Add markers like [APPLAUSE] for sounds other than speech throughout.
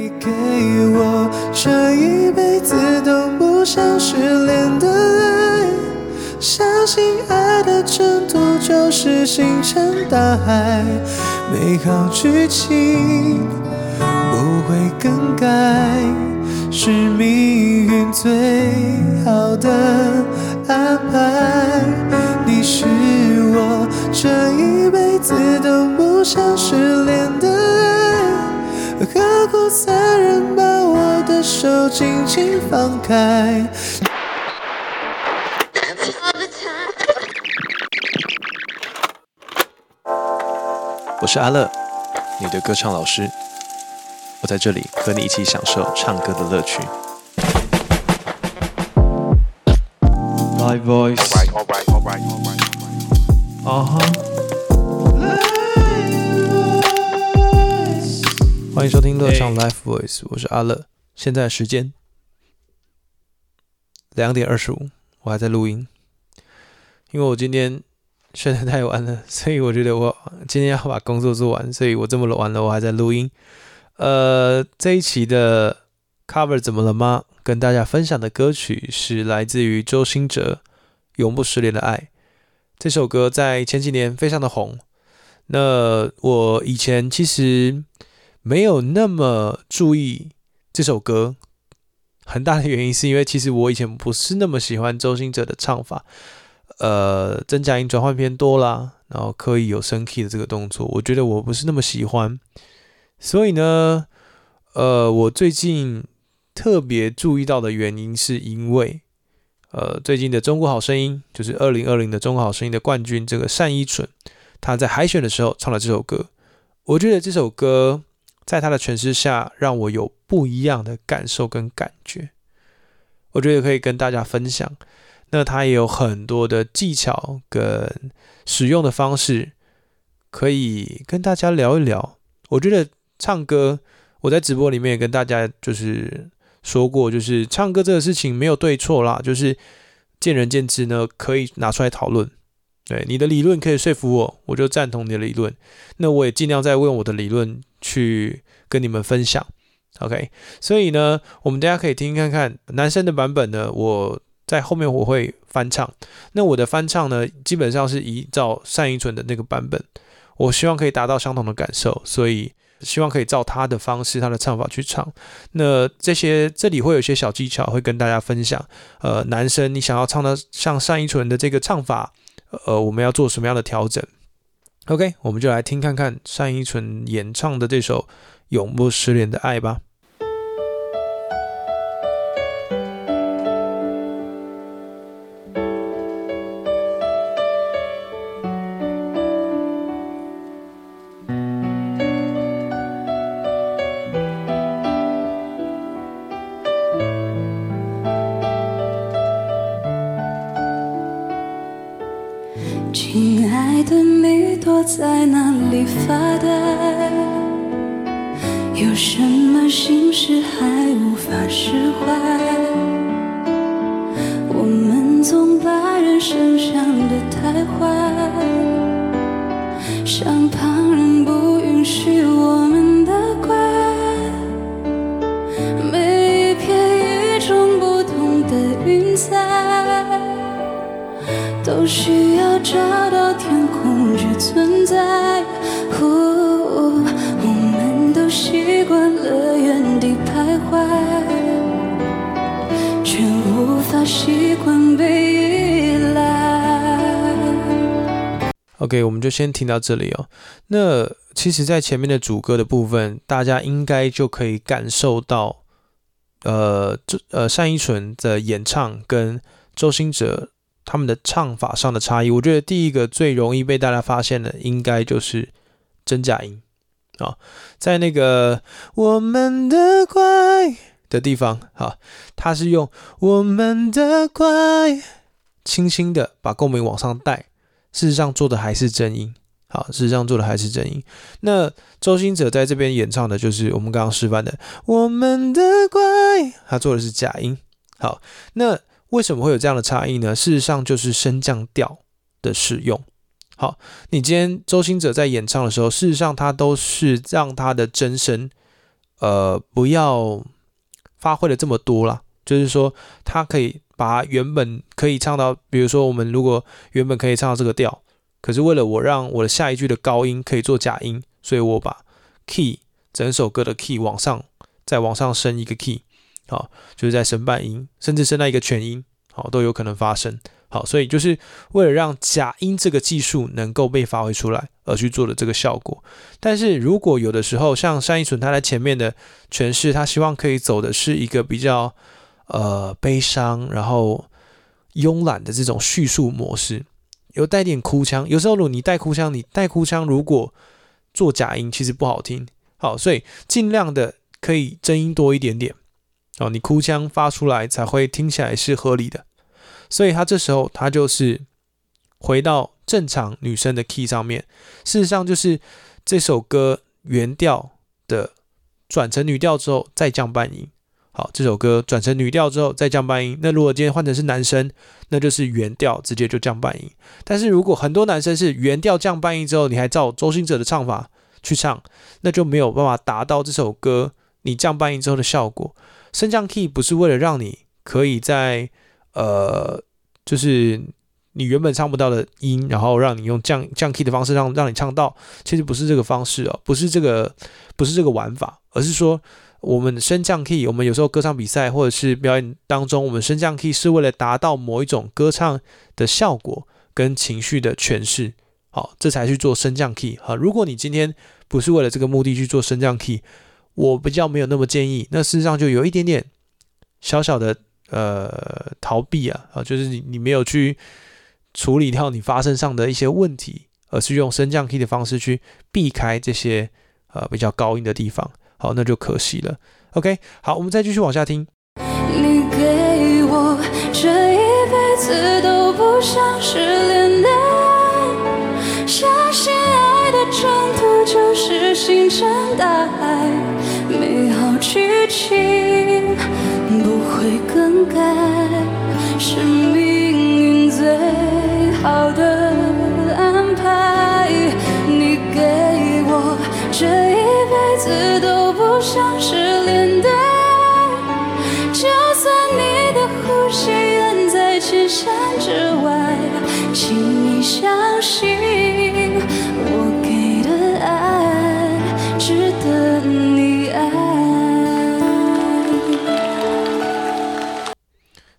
你给我这一辈子都不想失联的爱，相信爱的征途就是星辰大海，美好剧情不会更改，是命运最好的安排。你是我这一辈子都不想失联的，何苦残忍把我的手轻轻放开？我是阿乐，你的歌唱老师。我在这里和你一起享受唱歌的乐趣。Live voice，啊哈，欢迎收听乐唱 Life Voice，我是阿乐。现在时间两点二十五，我还在录音，因为我今天睡得太晚了，[LAUGHS] 所以我觉得我今天要把工作做完，所以我这么晚了我还在录音。呃，这一期的 cover 怎么了吗？跟大家分享的歌曲是来自于周兴哲《永不失联的爱》这首歌，在前几年非常的红。那我以前其实没有那么注意这首歌，很大的原因是因为其实我以前不是那么喜欢周兴哲的唱法，呃，真假音转换偏多啦，然后刻意有升 key 的这个动作，我觉得我不是那么喜欢。所以呢，呃，我最近特别注意到的原因，是因为，呃，最近的《中国好声音》就是二零二零的《中国好声音》的冠军这个单依纯，他在海选的时候唱了这首歌。我觉得这首歌在他的诠释下，让我有不一样的感受跟感觉。我觉得可以跟大家分享。那他也有很多的技巧跟使用的方式，可以跟大家聊一聊。我觉得。唱歌，我在直播里面也跟大家就是说过，就是唱歌这个事情没有对错啦，就是见仁见智呢，可以拿出来讨论。对你的理论可以说服我，我就赞同你的理论。那我也尽量在用我的理论去跟你们分享。OK，所以呢，我们大家可以听看看男生的版本呢，我在后面我会翻唱。那我的翻唱呢，基本上是依照单依纯的那个版本，我希望可以达到相同的感受，所以。希望可以照他的方式、他的唱法去唱。那这些这里会有一些小技巧，会跟大家分享。呃，男生你想要唱的像单依纯的这个唱法，呃，我们要做什么样的调整？OK，我们就来听看看单依纯演唱的这首《永不失联的爱》吧。亲爱的，你躲在哪里发呆？有什么心事还无法释怀？我们总把人生想得太坏，像旁人不允许我需要找到天空去存。在，我们都习惯了原地徘徊，却无法习惯被依赖。OK，我们就先听到这里哦。那其实，在前面的主歌的部分，大家应该就可以感受到，呃，这呃单依纯的演唱跟周兴哲。他们的唱法上的差异，我觉得第一个最容易被大家发现的，应该就是真假音啊，在那个我们的乖的地方，哈，他是用我们的乖，轻轻的把共鸣往上带，事实上做的还是真音，好，事实上做的还是真音。那周星哲在这边演唱的就是我们刚刚示范的我们的乖，他做的是假音，好，那。为什么会有这样的差异呢？事实上就是升降调的使用。好，你今天周星哲在演唱的时候，事实上他都是让他的真声呃不要发挥的这么多啦，就是说他可以把原本可以唱到，比如说我们如果原本可以唱到这个调，可是为了我让我的下一句的高音可以做假音，所以我把 key 整首歌的 key 往上再往上升一个 key，好，就是在升半音，甚至升到一个全音，好都有可能发生。好，所以就是为了让假音这个技术能够被发挥出来而去做的这个效果。但是如果有的时候像单依纯他在前面的诠释，他希望可以走的是一个比较呃悲伤，然后慵懒的这种叙述模式，有带点哭腔。有时候如果你带哭腔，你带哭腔如果做假音，其实不好听。好，所以尽量的可以真音多一点点。哦，你哭腔发出来才会听起来是合理的。所以他这时候他就是回到正常女生的 key 上面，事实上就是这首歌原调的转成女调之后再降半音。好，这首歌转成女调之后再降半音。那如果今天换成是男生，那就是原调直接就降半音。但是如果很多男生是原调降半音之后，你还照周星哲的唱法去唱，那就没有办法达到这首歌你降半音之后的效果。升降 key 不是为了让你可以在呃，就是你原本唱不到的音，然后让你用降降 key 的方式让让你唱到，其实不是这个方式哦，不是这个不是这个玩法，而是说我们升降 key，我们有时候歌唱比赛或者是表演当中，我们升降 key 是为了达到某一种歌唱的效果跟情绪的诠释，好，这才去做升降 key 好，如果你今天不是为了这个目的去做升降 key，我比较没有那么建议，那事实上就有一点点小小的。呃，逃避啊，啊，就是你你没有去处理掉你发声上的一些问题，而是用升降 key 的方式去避开这些呃比较高音的地方，好，那就可惜了。OK，好，我们再继续往下听。你给我这一辈子都不想失联的爱，相信爱的征途就是星辰大海，都不想失联的，就算你的呼吸远在千山之外，请你相信我给的爱值得你爱。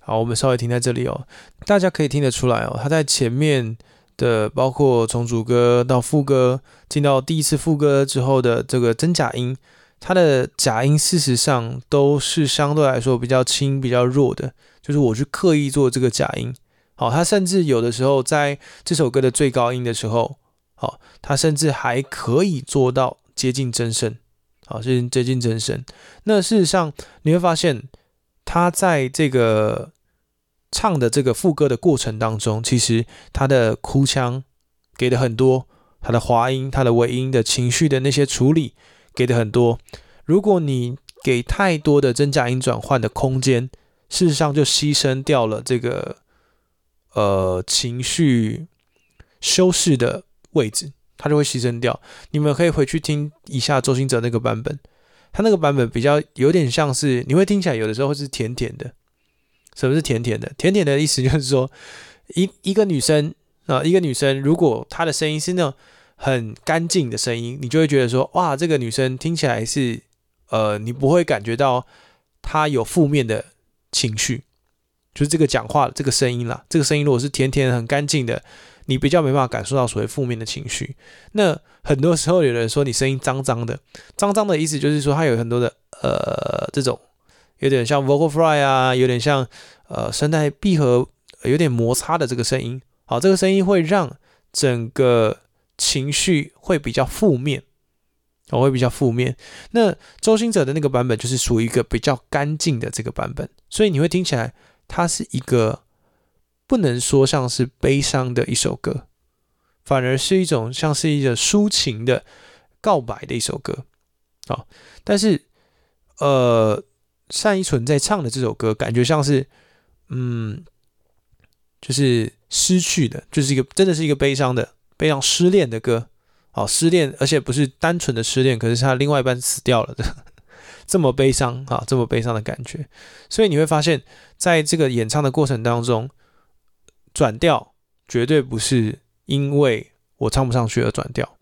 好，我们稍微停在这里哦。大家可以听得出来哦，他在前面的，包括从主歌到副歌，进到第一次副歌之后的这个真假音，它的假音事实上都是相对来说比较轻、比较弱的。就是我去刻意做这个假音。好，他甚至有的时候在这首歌的最高音的时候，好，他甚至还可以做到接近真声。好，接近接近真声。那事实上你会发现，他在这个唱的这个副歌的过程当中，其实他的哭腔给的很多，他的滑音、他的尾音的情绪的那些处理给的很多。如果你给太多的真假音转换的空间，事实上就牺牲掉了这个呃情绪修饰的位置，它就会牺牲掉。你们可以回去听一下周星哲那个版本，他那个版本比较有点像是，你会听起来有的时候会是甜甜的。什么是甜甜的？甜甜的意思就是说，一一个女生啊，一个女生，如果她的声音是那种很干净的声音，你就会觉得说，哇，这个女生听起来是，呃，你不会感觉到她有负面的情绪，就是这个讲话这个声音啦，这个声音如果是甜甜很干净的，你比较没办法感受到所谓负面的情绪。那很多时候有人说你声音脏脏的，脏脏的意思就是说它有很多的呃这种。有点像 vocal fry 啊，有点像呃声带闭合有点摩擦的这个声音，好，这个声音会让整个情绪会比较负面，我会比较负面。那周星哲的那个版本就是属于一个比较干净的这个版本，所以你会听起来它是一个不能说像是悲伤的一首歌，反而是一种像是一个抒情的告白的一首歌，好，但是呃。单依纯在唱的这首歌，感觉像是，嗯，就是失去的，就是一个真的是一个悲伤的、悲伤失恋的歌。好，失恋，而且不是单纯的失恋，可是他另外一半死掉了的。[LAUGHS] 这么悲伤啊，这么悲伤的感觉。所以你会发现在这个演唱的过程当中，转调绝对不是因为我唱不上去而转调，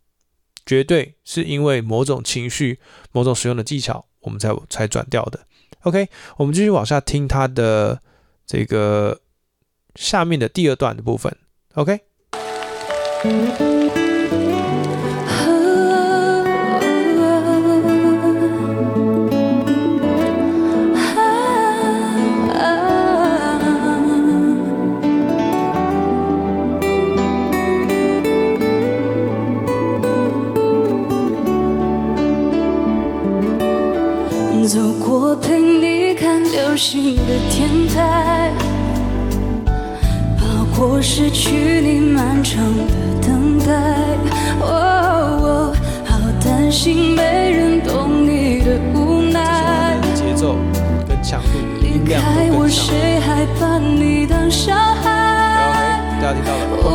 绝对是因为某种情绪、某种使用的技巧，我们才才转调的。OK，我们继续往下听他的这个下面的第二段的部分。OK。走过陪你看流星的天台，跑过失去你漫长的等待。哦，好担心没人懂你的无奈。节奏跟强度、离音量开我，谁还把你当小孩？大家听到了，转哦，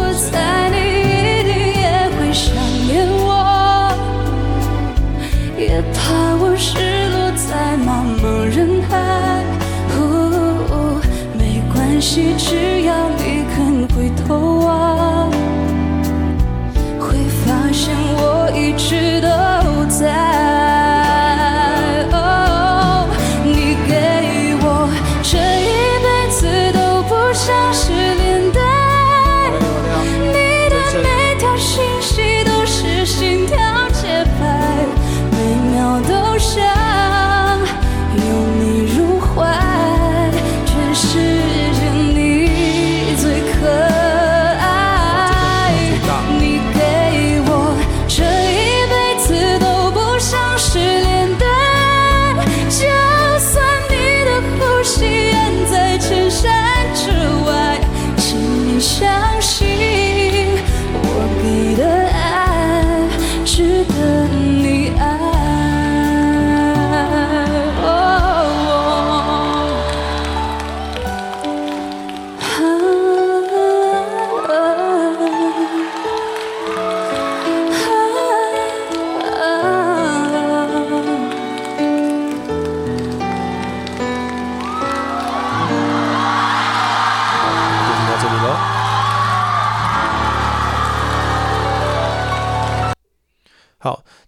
我猜你一定也会想念我，也怕我失落在茫茫人海。哦，没关系，只要你肯回头望，一直都在。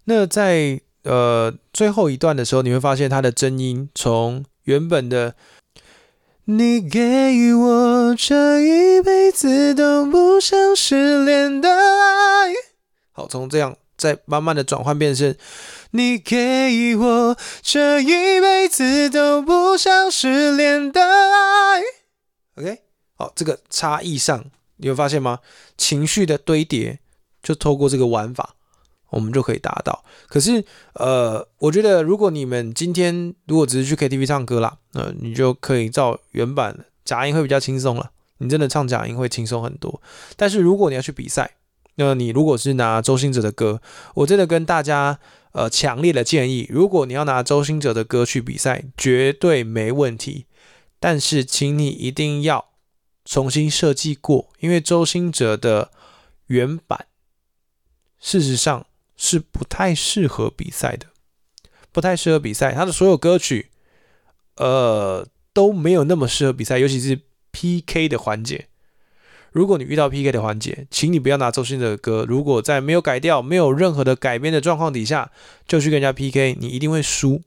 那在呃最后一段的时候，你会发现它的真音从原本的“你给我这一辈子都不想失联的爱”，好，从这样再慢慢的转换变成“你给我这一辈子都不想失联的爱”。OK，好，这个差异上你会发现吗？情绪的堆叠，就透过这个玩法，我们就可以达到。可是，呃，我觉得如果你们今天如果只是去 KTV 唱歌啦，呃，你就可以照原版假音会比较轻松了。你真的唱假音会轻松很多。但是如果你要去比赛，那你如果是拿周兴哲的歌，我真的跟大家呃强烈的建议，如果你要拿周兴哲的歌去比赛，绝对没问题。但是，请你一定要重新设计过，因为周兴哲的原版事实上是不太适合比赛的，不太适合比赛。他的所有歌曲，呃，都没有那么适合比赛，尤其是 PK 的环节。如果你遇到 PK 的环节，请你不要拿周兴哲的歌。如果在没有改掉、没有任何的改编的状况底下，就去跟人家 PK，你一定会输。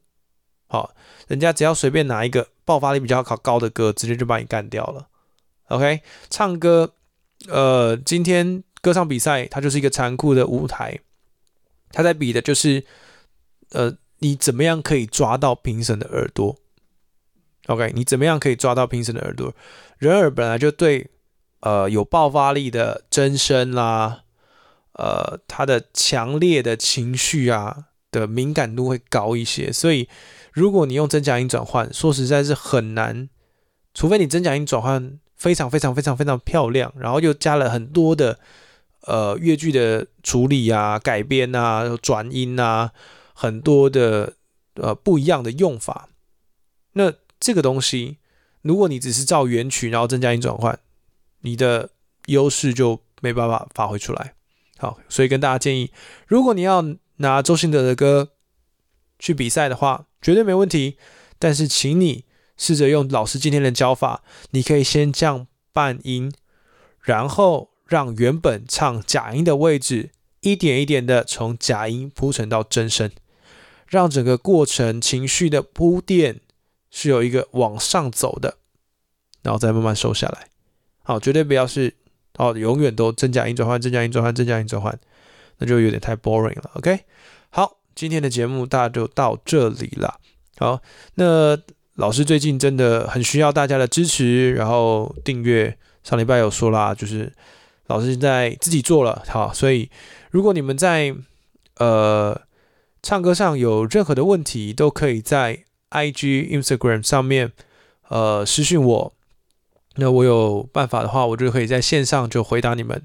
好，人家只要随便拿一个爆发力比较高的歌，直接就把你干掉了。OK，唱歌，呃，今天歌唱比赛它就是一个残酷的舞台，他在比的就是，呃，你怎么样可以抓到评审的耳朵？OK，你怎么样可以抓到评审的耳朵？人耳本来就对，呃，有爆发力的真声啦，呃，他的强烈的情绪啊的敏感度会高一些，所以如果你用真假音转换，说实在是很难，除非你真假音转换非常非常非常非常漂亮，然后又加了很多的呃乐句的处理啊、改编啊、转音啊，很多的呃不一样的用法。那这个东西，如果你只是照原曲，然后增加音转换，你的优势就没办法发挥出来。好，所以跟大家建议，如果你要拿周兴哲的歌去比赛的话，绝对没问题。但是，请你试着用老师今天的教法，你可以先降半音，然后让原本唱假音的位置一点一点的从假音铺陈到真声，让整个过程情绪的铺垫是有一个往上走的，然后再慢慢收下来。好，绝对不要是哦，永远都真假音转换，真假音转换，真假音转换，那就有点太 boring 了。OK，好，今天的节目大家就到这里了。好，那老师最近真的很需要大家的支持，然后订阅。上礼拜有说啦，就是老师现在自己做了，好，所以如果你们在呃唱歌上有任何的问题，都可以在 IG、Instagram 上面呃私讯我。那我有办法的话，我就可以在线上就回答你们。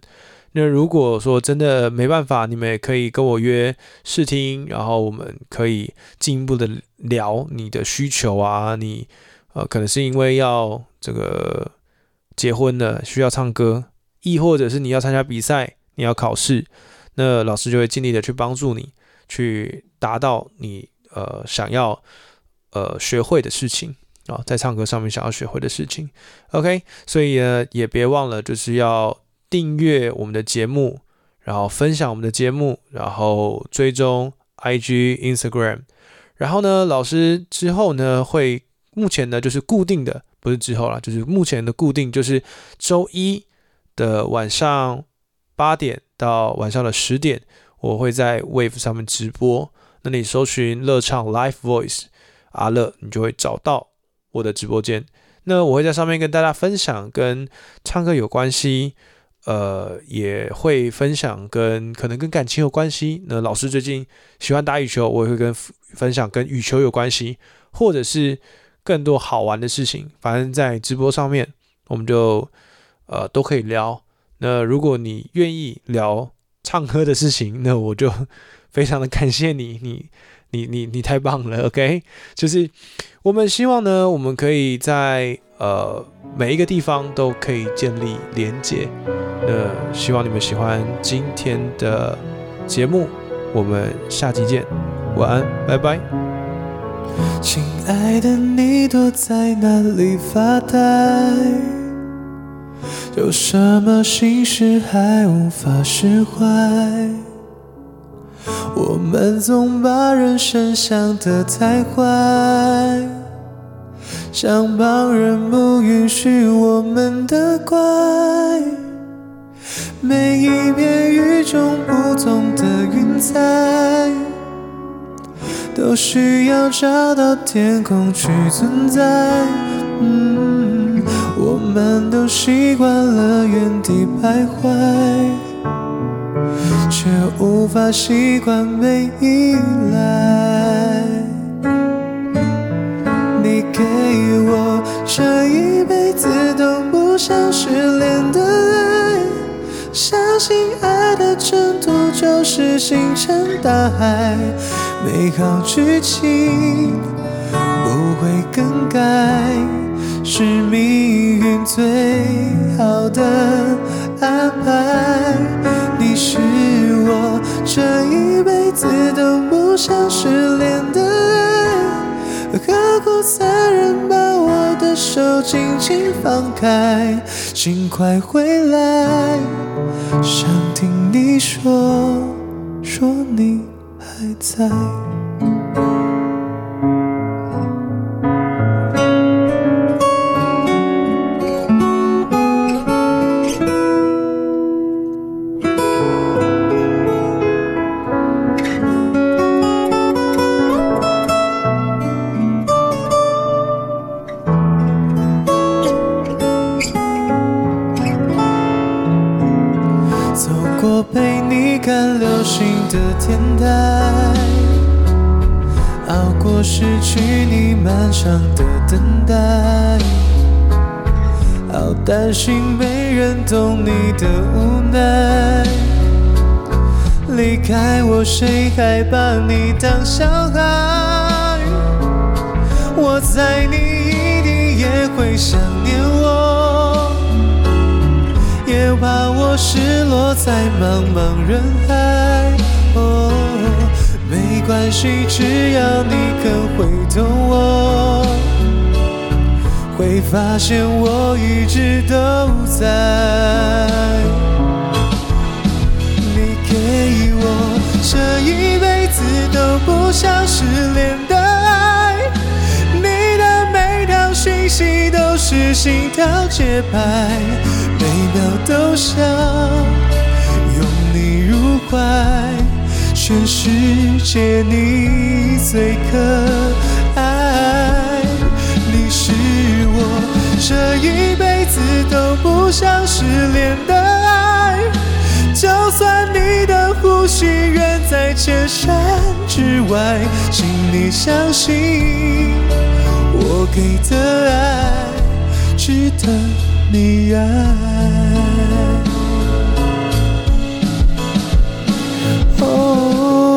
那如果说真的没办法，你们也可以跟我约试听，然后我们可以进一步的聊你的需求啊，你呃可能是因为要这个结婚了需要唱歌，亦或者是你要参加比赛，你要考试，那老师就会尽力的去帮助你，去达到你呃想要呃学会的事情。啊，在唱歌上面想要学会的事情，OK，所以呢，也别忘了就是要订阅我们的节目，然后分享我们的节目，然后追踪 IG、Instagram，然后呢，老师之后呢会目前呢就是固定的，不是之后啦，就是目前的固定就是周一的晚上八点到晚上的十点，我会在 Wave 上面直播，那你搜寻乐唱 Live Voice 阿乐，你就会找到。我的直播间，那我会在上面跟大家分享跟唱歌有关系，呃，也会分享跟可能跟感情有关系。那老师最近喜欢打羽球，我也会跟分享跟羽球有关系，或者是更多好玩的事情。反正，在直播上面，我们就呃都可以聊。那如果你愿意聊唱歌的事情，那我就非常的感谢 [LAUGHS] 你，你。你你你太棒了，OK？就是我们希望呢，我们可以在呃每一个地方都可以建立连接。那希望你们喜欢今天的节目，我们下期见，晚安，拜拜。亲爱的，你躲在哪里发呆？有什么心事还无法释怀？我们总把人生想得太坏，像旁人不允许我们的怪。每一片与众不同的云彩，都需要找到天空去存在。嗯，我们都习惯了原地徘徊。却无法习惯被依赖。你给我这一辈子都不想失联的爱，相信爱的征途就是星辰大海，美好剧情不会更改，是命运最好的安排。你是我这一辈子都不想失联的爱，何苦残忍把我的手紧紧放开？请快回来，想听你说，说你还在。看流星的天台，熬过失去你漫长的等待，好担心没人懂你的无奈。离开我，谁还把你当小孩？我猜你一定也会想念我，也怕我失落在茫茫人海。哦没关系，只要你肯回头我，会发现我一直都在。你给我这一辈子都不想失联的爱，你的每条讯息都是心跳节拍，每秒都想拥你入怀，全世界你最可爱，你是我这一辈子都不想失联的爱。就算你的呼吸远在千山之外，请你相信，我给的爱值得你爱。哦。